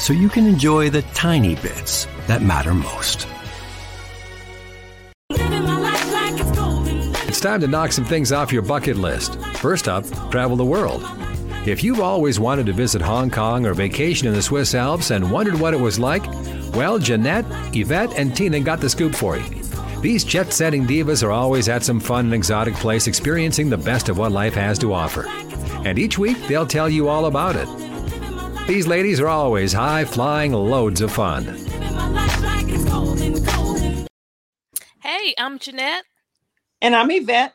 so you can enjoy the tiny bits that matter most. It's time to knock some things off your bucket list. First up, travel the world. If you've always wanted to visit Hong Kong or vacation in the Swiss Alps and wondered what it was like, well, Jeanette, Yvette, and Tina got the scoop for you. These jet setting divas are always at some fun and exotic place experiencing the best of what life has to offer. And each week, they'll tell you all about it. These ladies are always high flying, loads of fun. Hey, I'm Jeanette. And I'm Yvette.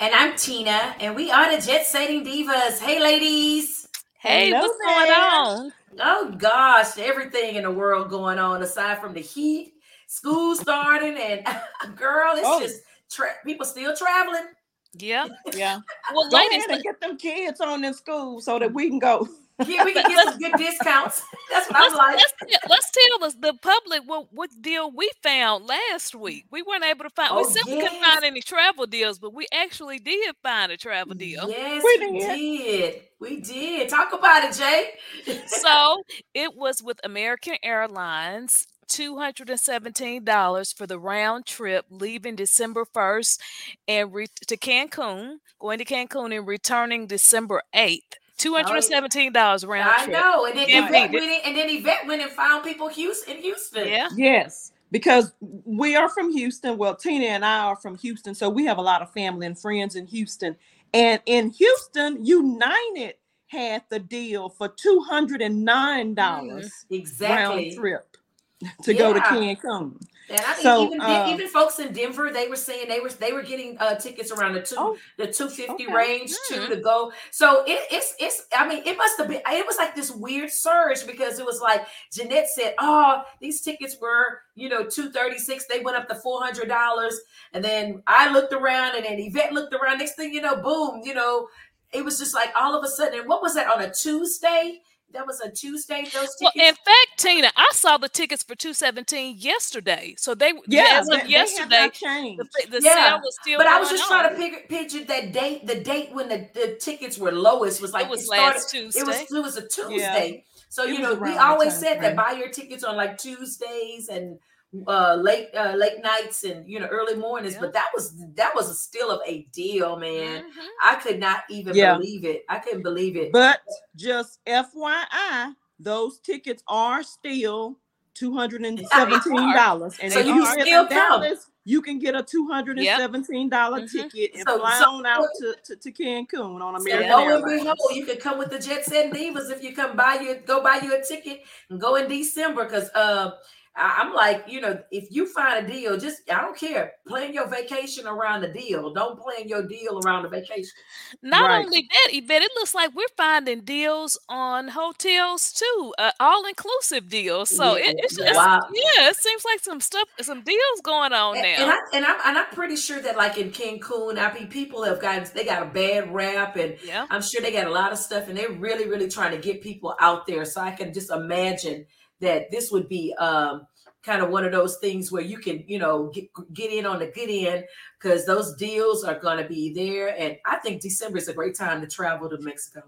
And I'm Tina. And we are the Jet Setting Divas. Hey, ladies. Hey, Hello what's there. going on? Oh, gosh. Everything in the world going on aside from the heat, school starting, and girl, it's oh. just tra- people still traveling. Yeah. Yeah. Well, go ladies, ahead and get them kids on in school so that we can go. Yeah, we can get some good discounts. That's what let's, I'm like. Let's, let's tell us the public what what deal we found last week. We weren't able to find. Oh, we simply yes. couldn't find any travel deals, but we actually did find a travel deal. Yes, we did. We did. We did. Talk about it, Jay. so it was with American Airlines. $217 for the round trip leaving December 1st and re- to Cancun, going to Cancun and returning December 8th. Two hundred and seventeen dollars round trip. I know, and then Yvette went in, and then Yvette went and found people Houston, in Houston. Yeah. Yes, because we are from Houston. Well, Tina and I are from Houston, so we have a lot of family and friends in Houston. And in Houston, United had the deal for two hundred and nine dollars mm, exactly round trip to yeah. go to Cancun. And I think so, even, uh, even folks in Denver, they were saying they were they were getting uh, tickets around the two oh, the two fifty okay. range mm. too to go. So it, it's it's I mean it must have been it was like this weird surge because it was like Jeanette said, oh these tickets were you know two thirty six. They went up to four hundred dollars, and then I looked around, and then Yvette looked around. Next thing you know, boom, you know it was just like all of a sudden. And what was that on a Tuesday? That was a Tuesday. Those tickets. Well, in fact, Tina, I saw the tickets for two seventeen yesterday. So they yeah, as of they, yesterday, they the, the yeah. sale was still. But I was just on. trying to picture, picture that date. The date when the, the tickets were lowest was like it was it started, last Tuesday. It was it was a Tuesday. Yeah. So it you know, we always said that buy your tickets on like Tuesdays and uh late uh late nights and you know early mornings yeah. but that was that was a still of a deal man mm-hmm. i could not even yeah. believe it i couldn't believe it but just fyi those tickets are still two hundred and seventeen dollars, and so you still Dallas, you can get a two hundred and seventeen dollar mm-hmm. ticket and so, fly so, on out to, to, to Cancun on American so Airlines. You can come with the Jet Set Divas if you come buy your go buy you a ticket and go in December because uh I'm like, you know, if you find a deal, just I don't care. Plan your vacation around the deal. Don't plan your deal around the vacation. Not right. only that, Yvette, it looks like we're finding deals on hotels too, uh, all inclusive deals. So yeah, it, it's, yeah. It's, wow. yeah, it seems like some stuff, some deals going on and, now. And, I, and I'm and I'm pretty sure that like in Cancun, I mean, people have got they got a bad rap, and yeah. I'm sure they got a lot of stuff, and they're really really trying to get people out there. So I can just imagine that this would be um, kind of one of those things where you can, you know, get, get in on the good end because those deals are going to be there. And I think December is a great time to travel to Mexico.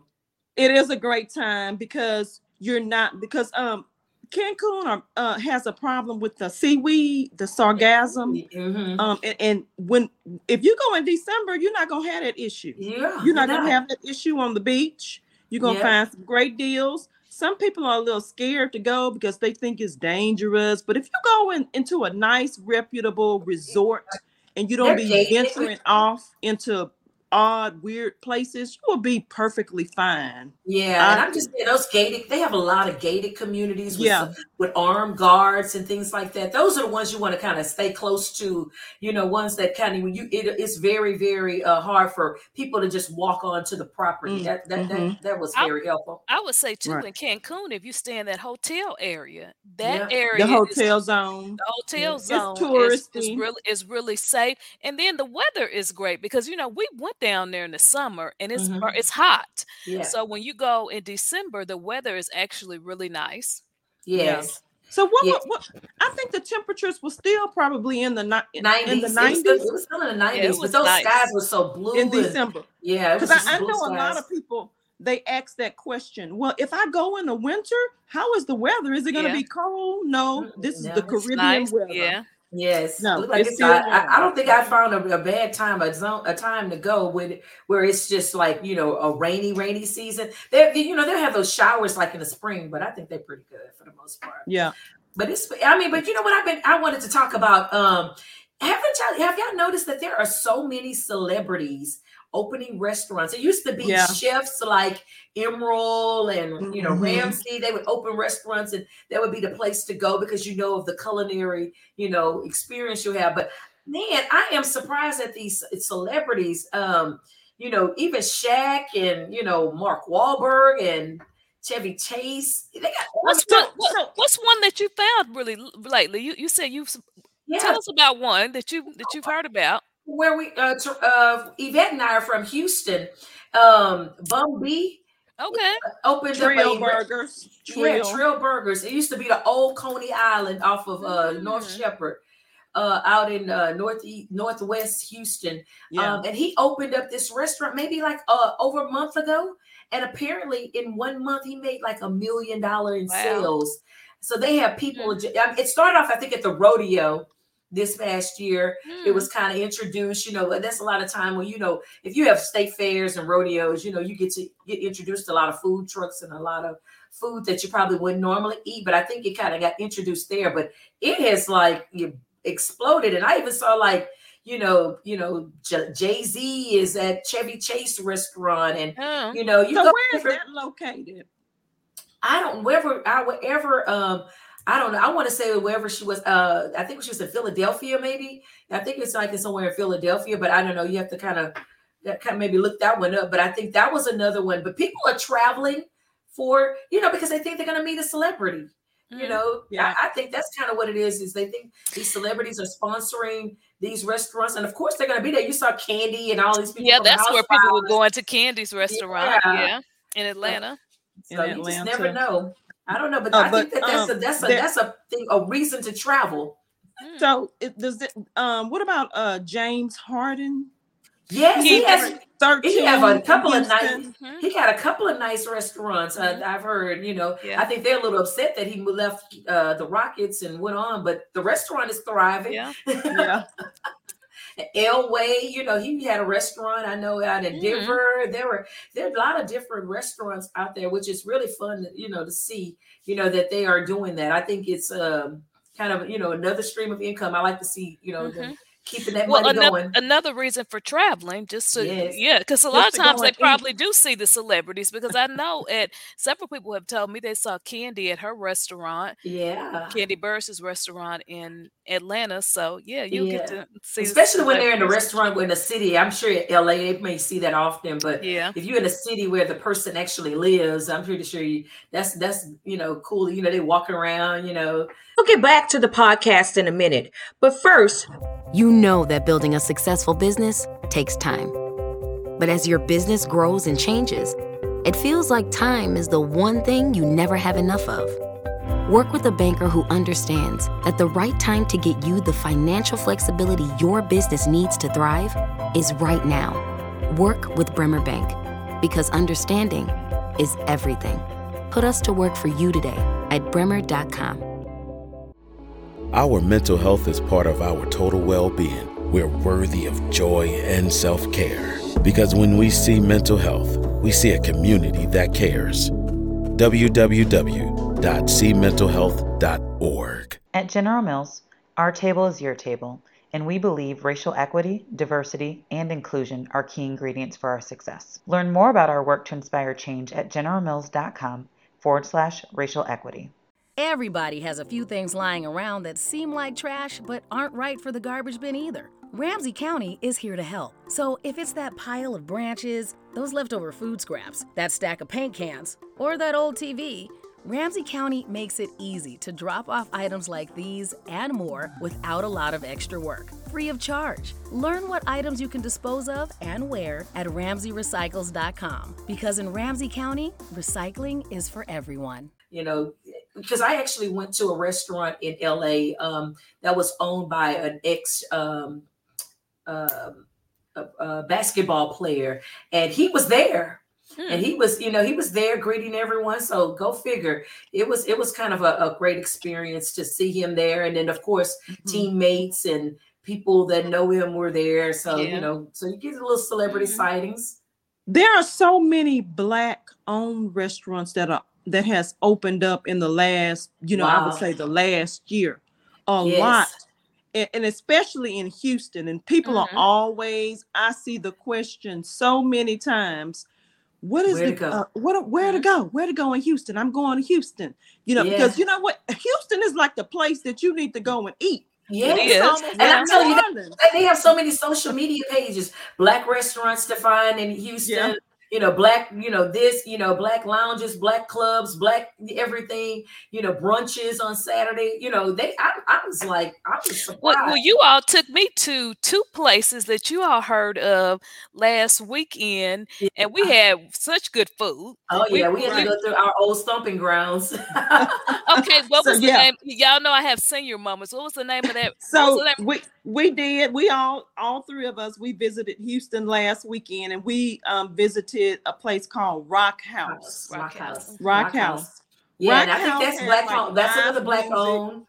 It is a great time because you're not because um Cancun uh, has a problem with the seaweed, the sargassum, Mm-hmm. Um, and, and, when if you go in December, you're not gonna have that issue. Yeah, you're not gonna have that issue on the beach. You're gonna yeah. find some great deals. Some people are a little scared to go because they think it's dangerous. But if you go in, into a nice, reputable resort and you don't be venturing off into odd, weird places, you will be perfectly fine. Yeah, I, and I'm just saying those gated. They have a lot of gated communities. With yeah, some, with armed guards and things like that. Those are the ones you want to kind of stay close to. You know, ones that kind of you. It, it's very, very uh, hard for people to just walk onto the property. Mm, that that, mm-hmm. that that was very I, helpful. I would say too right. in Cancun, if you stay in that hotel area, that yeah. area, the hotel is, zone, the hotel yeah. zone, is, is really is really safe, and then the weather is great because you know we went down there in the summer and it's mm-hmm. it's hot. Yeah. So when you go in December, the weather is actually really nice. Yes. So what, yes. what, what, I think the temperatures were still probably in the 90s. In the 90s. It was, it was still in the 90s, yeah, but those nice. skies were so blue in December. yeah, because I, I, know skies. a lot of people they ask that question. Well, if I go in the winter, how is the weather? Is it going to yeah. be cold? No, this is the Caribbean nice. weather. Yeah. Yes. No, like it's I, I, don't think I found a, a, bad time, a zone, a time to go with where it's just like you know a rainy, rainy season. They, you know, they have those showers like in the spring, but I think they're pretty good for the most part. Yeah. But it's, I mean, but you know what I've been, I wanted to talk about. Um, haven't y'all have y'all noticed that there are so many celebrities opening restaurants. It used to be yeah. chefs like Emeril and you know mm-hmm. Ramsay. They would open restaurants, and that would be the place to go because you know of the culinary you know experience you have. But man, I am surprised at these celebrities. Um, you know, even Shaq and you know Mark Wahlberg and Chevy Chase. They got what's one, what, what's one that you found really lately? You you said you yeah. tell us about one that you that you've heard about where we uh, uh Yvette and I are from Houston. Um Bun B Okay. Opened Trill up Burgers. Trill. Yeah, Trill Burgers. It used to be the old Coney Island off of uh mm. North Shepherd. Uh, out in uh, northeast northwest Houston, yeah. um, and he opened up this restaurant maybe like uh, over a month ago, and apparently in one month he made like a million dollar in wow. sales. So they have people. Mm. It started off, I think, at the rodeo, this past year. Mm. It hmm. was kind of introduced, you know, that's a lot of time when, you know, if you have state fairs and rodeos, you know, you get to get introduced to a lot of food trucks and a lot of food that you probably wouldn't normally eat. But I think it kind of got introduced there. But it has like you exploded. And I even saw like, you know, you know, Jay Z is at Chevy Chase restaurant, and uh, you know, you so go where is that located? I don't wherever I would ever um I don't know. I want to say wherever she was. Uh, I think she was in Philadelphia, maybe. I think it's like in somewhere in Philadelphia, but I don't know. You have to kind of, kind of maybe look that one up. But I think that was another one. But people are traveling for, you know, because they think they're going to meet a celebrity. You mm-hmm. know, yeah. I, I think that's kind of what it is. Is they think these celebrities are sponsoring these restaurants, and of course they're going to be there. You saw Candy and all these people. Yeah, that's where people were going to Candy's restaurant. Yeah, yeah in Atlanta. So in you Atlanta. just never know. I don't know, but uh, I but, think that that's um, a that's a that's a thing, a reason to travel. Hmm. So it, does it um what about uh James Harden? Yes, he, he has. He have a couple of nice. Mm-hmm. He got a couple of nice restaurants. Uh, mm-hmm. Uh, I've heard. You know, yeah. I think they're a little upset that he left uh, the Rockets and went on, but the restaurant is thriving. Yeah, yeah. Elway, you know, he had a restaurant I know out in mm-hmm. Denver. There were there are a lot of different restaurants out there, which is really fun, you know, to see, you know, that they are doing that. I think it's um kind of you know another stream of income. I like to see, you know, mm-hmm keeping that well, money another, going. Another reason for traveling, just to yes. yeah, because a lot of times they probably do see the celebrities. Because I know at several people have told me they saw Candy at her restaurant. Yeah, Candy Burruss's restaurant in Atlanta. So yeah, you yeah. get to see, especially when they're in a restaurant in a city. I'm sure LA they may see that often, but yeah, if you're in a city where the person actually lives, I'm pretty sure you that's that's you know cool. You know they walk around. You know, we'll get back to the podcast in a minute, but first. You know that building a successful business takes time. But as your business grows and changes, it feels like time is the one thing you never have enough of. Work with a banker who understands that the right time to get you the financial flexibility your business needs to thrive is right now. Work with Bremer Bank because understanding is everything. Put us to work for you today at bremer.com. Our mental health is part of our total well being. We're worthy of joy and self care because when we see mental health, we see a community that cares. www.cmentalhealth.org. At General Mills, our table is your table, and we believe racial equity, diversity, and inclusion are key ingredients for our success. Learn more about our work to inspire change at generalmills.com forward slash racial equity. Everybody has a few things lying around that seem like trash but aren't right for the garbage bin either. Ramsey County is here to help. So if it's that pile of branches, those leftover food scraps, that stack of paint cans, or that old TV, Ramsey County makes it easy to drop off items like these and more without a lot of extra work, free of charge. Learn what items you can dispose of and where at RamseyRecycles.com because in Ramsey County, recycling is for everyone. You know, because I actually went to a restaurant in LA um, that was owned by an ex um, um, a, a basketball player, and he was there. Hmm. And he was, you know, he was there greeting everyone. So go figure. It was, it was kind of a, a great experience to see him there, and then of course mm-hmm. teammates and people that know him were there. So yeah. you know, so you get a little celebrity mm-hmm. sightings. There are so many black-owned restaurants that are that has opened up in the last, you know, wow. I would say the last year. A yes. lot and, especially in Houston. And people mm-hmm. are always, I see the question so many times. What is where the uh, what where mm-hmm. to go? Where to go in Houston? I'm going to Houston. You know, yeah. because you know what? Houston is like the place that you need to go and eat. Yeah, and I'm telling you, they have so many social media pages, black restaurants to find in Houston. Yeah you know, black, you know, this, you know, black lounges, black clubs, black everything, you know, brunches on Saturday. You know, they I, I was like, I was surprised. Well, well, you all took me to two places that you all heard of last weekend, yeah. and we had such good food. Oh yeah, we, we had to go through our old stomping grounds. okay, what was so, the yeah. name? Y'all know I have senior moments. What was the name of that? So we we did. We all all three of us we visited Houston last weekend, and we um visited visited a place called Rock House. Rock House. Rock, Rock House. House. Yeah, Rock and I think that's black like owned. That's another black owned.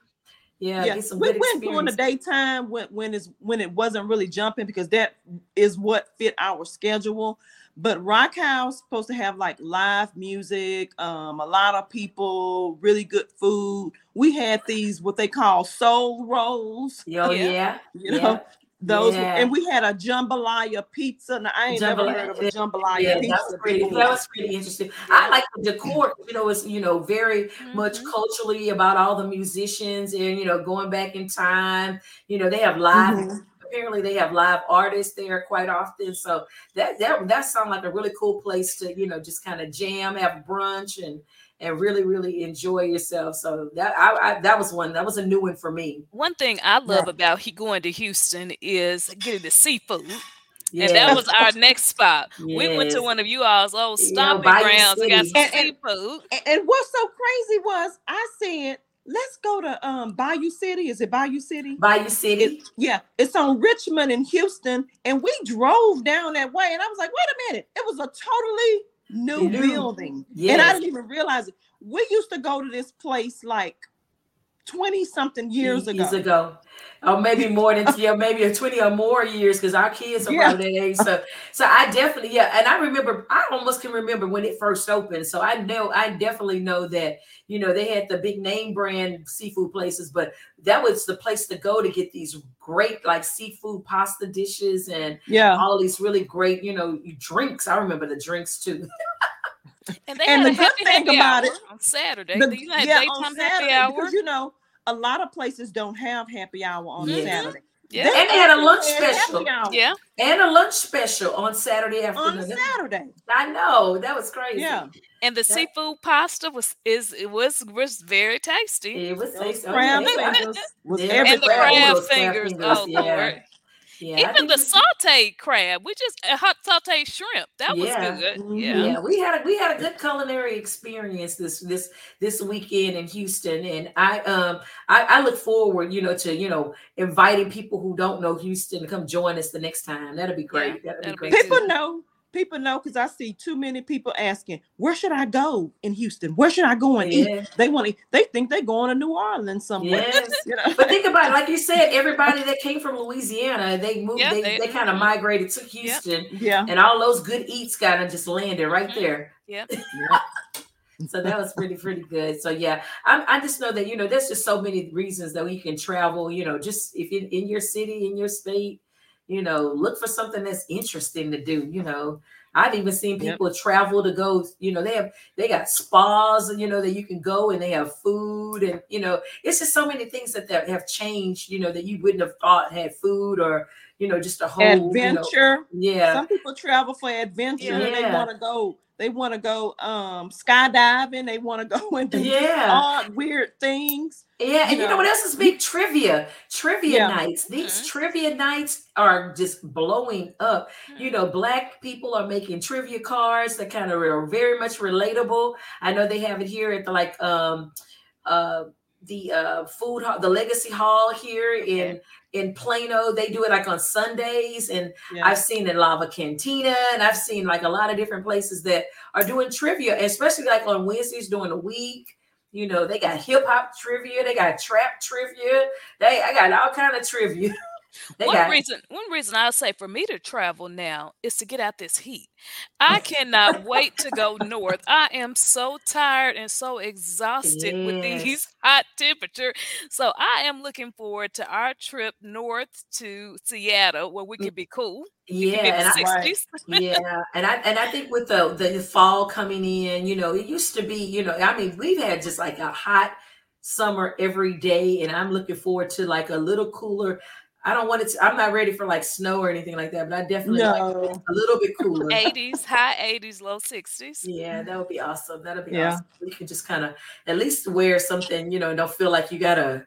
Yeah, yeah. we went during the daytime when when it's when it wasn't really jumping because that is what fit our schedule. But Rock House supposed to have like live music, um, a lot of people, really good food. We had these what they call soul rolls. Oh yeah, you know, yeah. Those yeah. and we had a jambalaya pizza. Now, I ain't jambalaya. never heard of a jambalaya yeah, pizza. That was pretty, that was pretty interesting. Yeah. I like the decor. You know, it's you know very mm-hmm. much culturally about all the musicians and you know going back in time. You know, they have live. Mm-hmm. Apparently, they have live artists there quite often. So that that that sounds like a really cool place to you know just kind of jam, have brunch, and and really, really enjoy yourself. So that I, I, that was one that was a new one for me. One thing I love yeah. about he going to Houston is getting the seafood. Yes. And that was our next spot. Yes. We went to one of you all's old stomping you know, grounds and got some and, seafood. And, and what's so crazy was I said, let's go to um Bayou City. Is it Bayou City? Bayou City. It, yeah, it's on Richmond and Houston. And we drove down that way, and I was like, wait a minute, it was a totally new building. Yes. And I didn't even realize it. We used to go to this place like 20 something years, years ago. ago. Or maybe more than yeah, maybe a 20 or more years because our kids are yeah. that age. So so I definitely, yeah, and I remember I almost can remember when it first opened. So I know I definitely know that you know they had the big name brand seafood places, but that was the place to go to get these great like seafood pasta dishes and yeah, all these really great, you know, drinks. I remember the drinks too. And they and the good thing about it on Saturday, the, you yeah, on Saturday because you know a lot of places don't have happy hour on mm-hmm. Saturday. Yeah. and they had a lunch special. Yeah. And a lunch special on Saturday afternoon. On Saturday. I know. That was crazy. Yeah. And the seafood pasta was is it was was very tasty. It was tasty. Crab fingers was yeah. And the crab fingers. fingers. Oh yeah. Lord. Yeah, even the sauteed crab, we just a hot sauteed shrimp. That yeah. was good. Mm-hmm. Yeah. yeah, we had a, we had a good culinary experience this this this weekend in Houston, and I um I, I look forward, you know, to you know inviting people who don't know Houston to come join us the next time. That'll be great. Yeah, that'd, that'd be great. People too. know people know because I see too many people asking, "Where should I go in Houston? Where should I go and yeah. eat?" They want to. They think they're going to New Orleans somewhere. Yes. you know? But think about it, like you said, everybody that came from Louisiana, they moved. Yeah, they, they, they kind of migrated to Houston. Yeah. And all those good eats kind of just landed right mm-hmm. there. Yeah. so that was pretty pretty good so yeah I, I just know that you know there's just so many reasons that we can travel you know just if in, in your city in your state you know, look for something that's interesting to do, you know. I've even seen people yep. travel to go, you know, they have they got spas, and you know, that you can go and they have food and you know, it's just so many things that, that have changed, you know, that you wouldn't have thought had food or you know, just a whole adventure. You know, yeah. Some people travel for adventure yeah. and they want to go they want to go um skydiving. They want to go and do yeah. odd, weird things. Yeah, and you know, you know what else is big? Trivia, trivia yeah. nights. These mm-hmm. trivia nights are just blowing up. Mm-hmm. You know, black people are making trivia cards that kind of are very much relatable. I know they have it here at the like um uh the uh food hall, the legacy hall here in in Plano. They do it like on Sundays, and yeah. I've seen in Lava Cantina, and I've seen like a lot of different places that are doing trivia, especially like on Wednesdays during the week. You know, they got hip hop trivia, they got trap trivia, they I got all kind of trivia. They one reason, one reason I'll say for me to travel now is to get out this heat. I cannot wait to go north. I am so tired and so exhausted yes. with these hot temperature. So I am looking forward to our trip north to Seattle where we mm. can be cool. Yeah, and I, yeah, and I and I think with the the fall coming in, you know, it used to be, you know, I mean, we've had just like a hot summer every day, and I'm looking forward to like a little cooler. I don't want it to, I'm not ready for like snow or anything like that, but I definitely no. like a little bit cooler. 80s, high 80s, low 60s. Yeah, that would be awesome. That'll be yeah. awesome. We can just kind of at least wear something, you know, don't feel like you gotta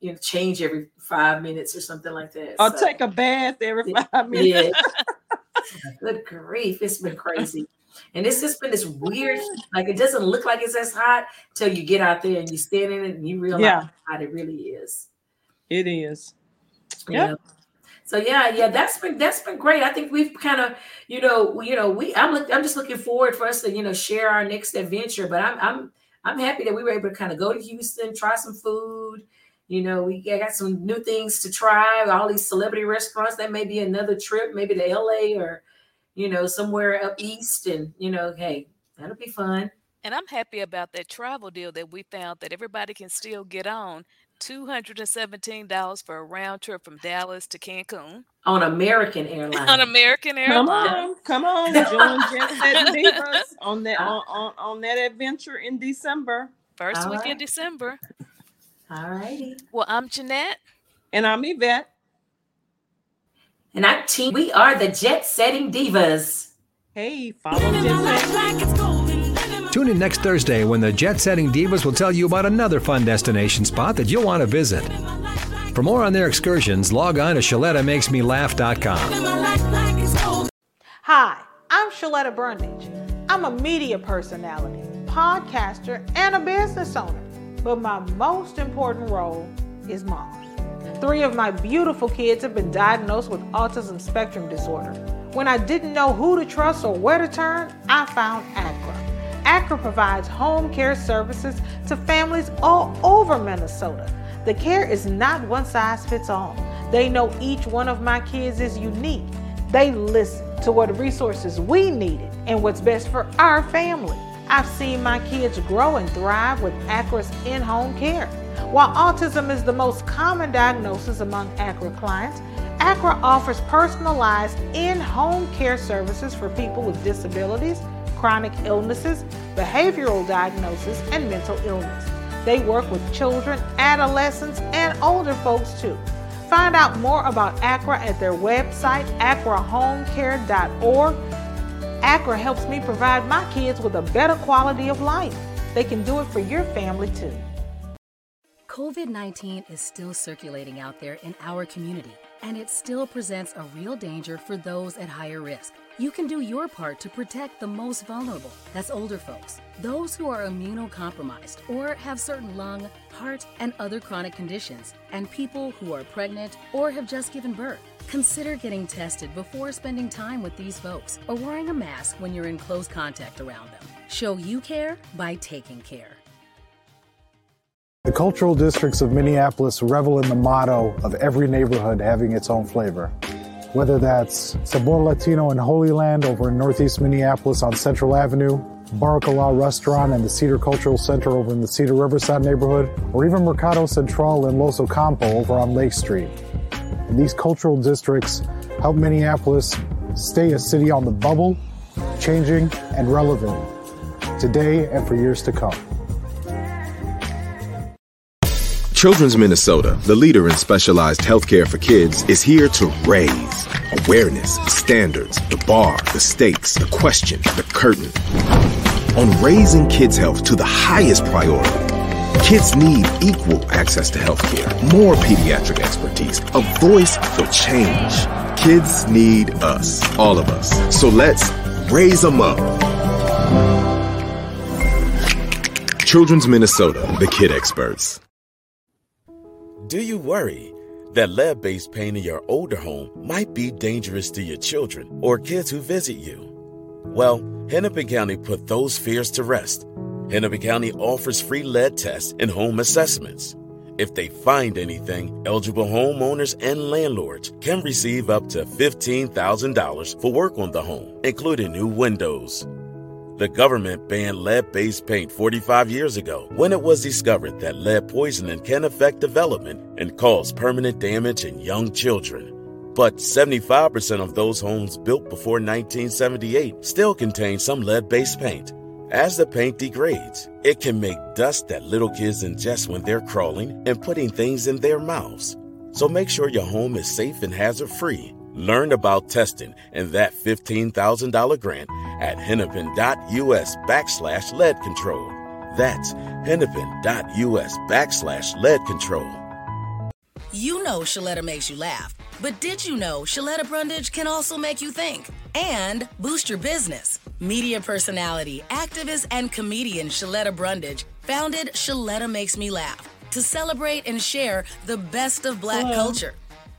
you know change every five minutes or something like that. Or so, take a bath every five minutes. Yeah. Good grief, it's been crazy. And it's just been this weird, like it doesn't look like it's as hot till you get out there and you stand in it and you realize yeah. how hot it really is. It is. Yeah. So yeah, yeah, that's been that's been great. I think we've kind of, you know, you know, we I'm look, I'm just looking forward for us to, you know, share our next adventure. But I'm I'm I'm happy that we were able to kind of go to Houston, try some food. You know, we got some new things to try. All these celebrity restaurants. That may be another trip, maybe to LA or, you know, somewhere up east. And you know, hey, that'll be fun. And I'm happy about that travel deal that we found that everybody can still get on $217 for a round trip from Dallas to Cancun. On American Airlines. on American Airlines. Come on, come on, join Jet Set Divas on that uh, on, on, on that adventure in December. First All week right. in December. All righty. Well, I'm Jeanette. And I'm Yvette. And I'm T. We are the Jet Setting Divas. Hey, follow Jet Set. Tune in next Thursday when the Jet Setting Divas will tell you about another fun destination spot that you'll want to visit. For more on their excursions, log on to ShalettaMakesMeLaugh.com. Hi, I'm Shaletta Brundage. I'm a media personality, podcaster, and a business owner. But my most important role is mom. Three of my beautiful kids have been diagnosed with autism spectrum disorder. When I didn't know who to trust or where to turn, I found ACRA. ACRA provides home care services to families all over Minnesota. The care is not one size fits all. They know each one of my kids is unique. They listen to what resources we needed and what's best for our family. I've seen my kids grow and thrive with ACRA's in home care. While autism is the most common diagnosis among ACRA clients, ACRA offers personalized in home care services for people with disabilities chronic illnesses, behavioral diagnosis, and mental illness. They work with children, adolescents, and older folks too. Find out more about ACRA at their website, acrahomecare.org. ACRA helps me provide my kids with a better quality of life. They can do it for your family too. COVID 19 is still circulating out there in our community and it still presents a real danger for those at higher risk. You can do your part to protect the most vulnerable. That's older folks, those who are immunocompromised or have certain lung, heart, and other chronic conditions, and people who are pregnant or have just given birth. Consider getting tested before spending time with these folks or wearing a mask when you're in close contact around them. Show you care by taking care. The cultural districts of Minneapolis revel in the motto of every neighborhood having its own flavor. Whether that's Sabor Latino in Holy Land over in Northeast Minneapolis on Central Avenue, Baracala Restaurant and the Cedar Cultural Center over in the Cedar Riverside neighborhood, or even Mercado Central in Los Ocampo over on Lake Street. And these cultural districts help Minneapolis stay a city on the bubble, changing and relevant today and for years to come. Children's Minnesota, the leader in specialized healthcare for kids, is here to raise awareness, standards, the bar, the stakes, the question, the curtain. On raising kids' health to the highest priority, kids need equal access to healthcare, more pediatric expertise, a voice for change. Kids need us, all of us. So let's raise them up. Children's Minnesota, the kid experts. Do you worry that lead based paint in your older home might be dangerous to your children or kids who visit you? Well, Hennepin County put those fears to rest. Hennepin County offers free lead tests and home assessments. If they find anything, eligible homeowners and landlords can receive up to $15,000 for work on the home, including new windows. The government banned lead based paint 45 years ago when it was discovered that lead poisoning can affect development and cause permanent damage in young children. But 75% of those homes built before 1978 still contain some lead based paint. As the paint degrades, it can make dust that little kids ingest when they're crawling and putting things in their mouths. So make sure your home is safe and hazard free. Learn about testing and that $15,000 grant at hennepin.us backslash lead control. That's hennepin.us backslash lead control. You know Shaletta makes you laugh, but did you know Shaletta Brundage can also make you think and boost your business? Media personality, activist, and comedian Shaletta Brundage founded Shaletta Makes Me Laugh to celebrate and share the best of black Hello. culture.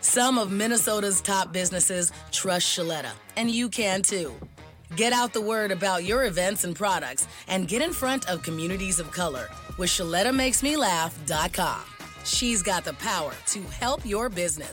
Some of Minnesota's top businesses trust Shaletta, and you can too. Get out the word about your events and products and get in front of communities of color with ShalettaMakesMeLaugh.com. She's got the power to help your business.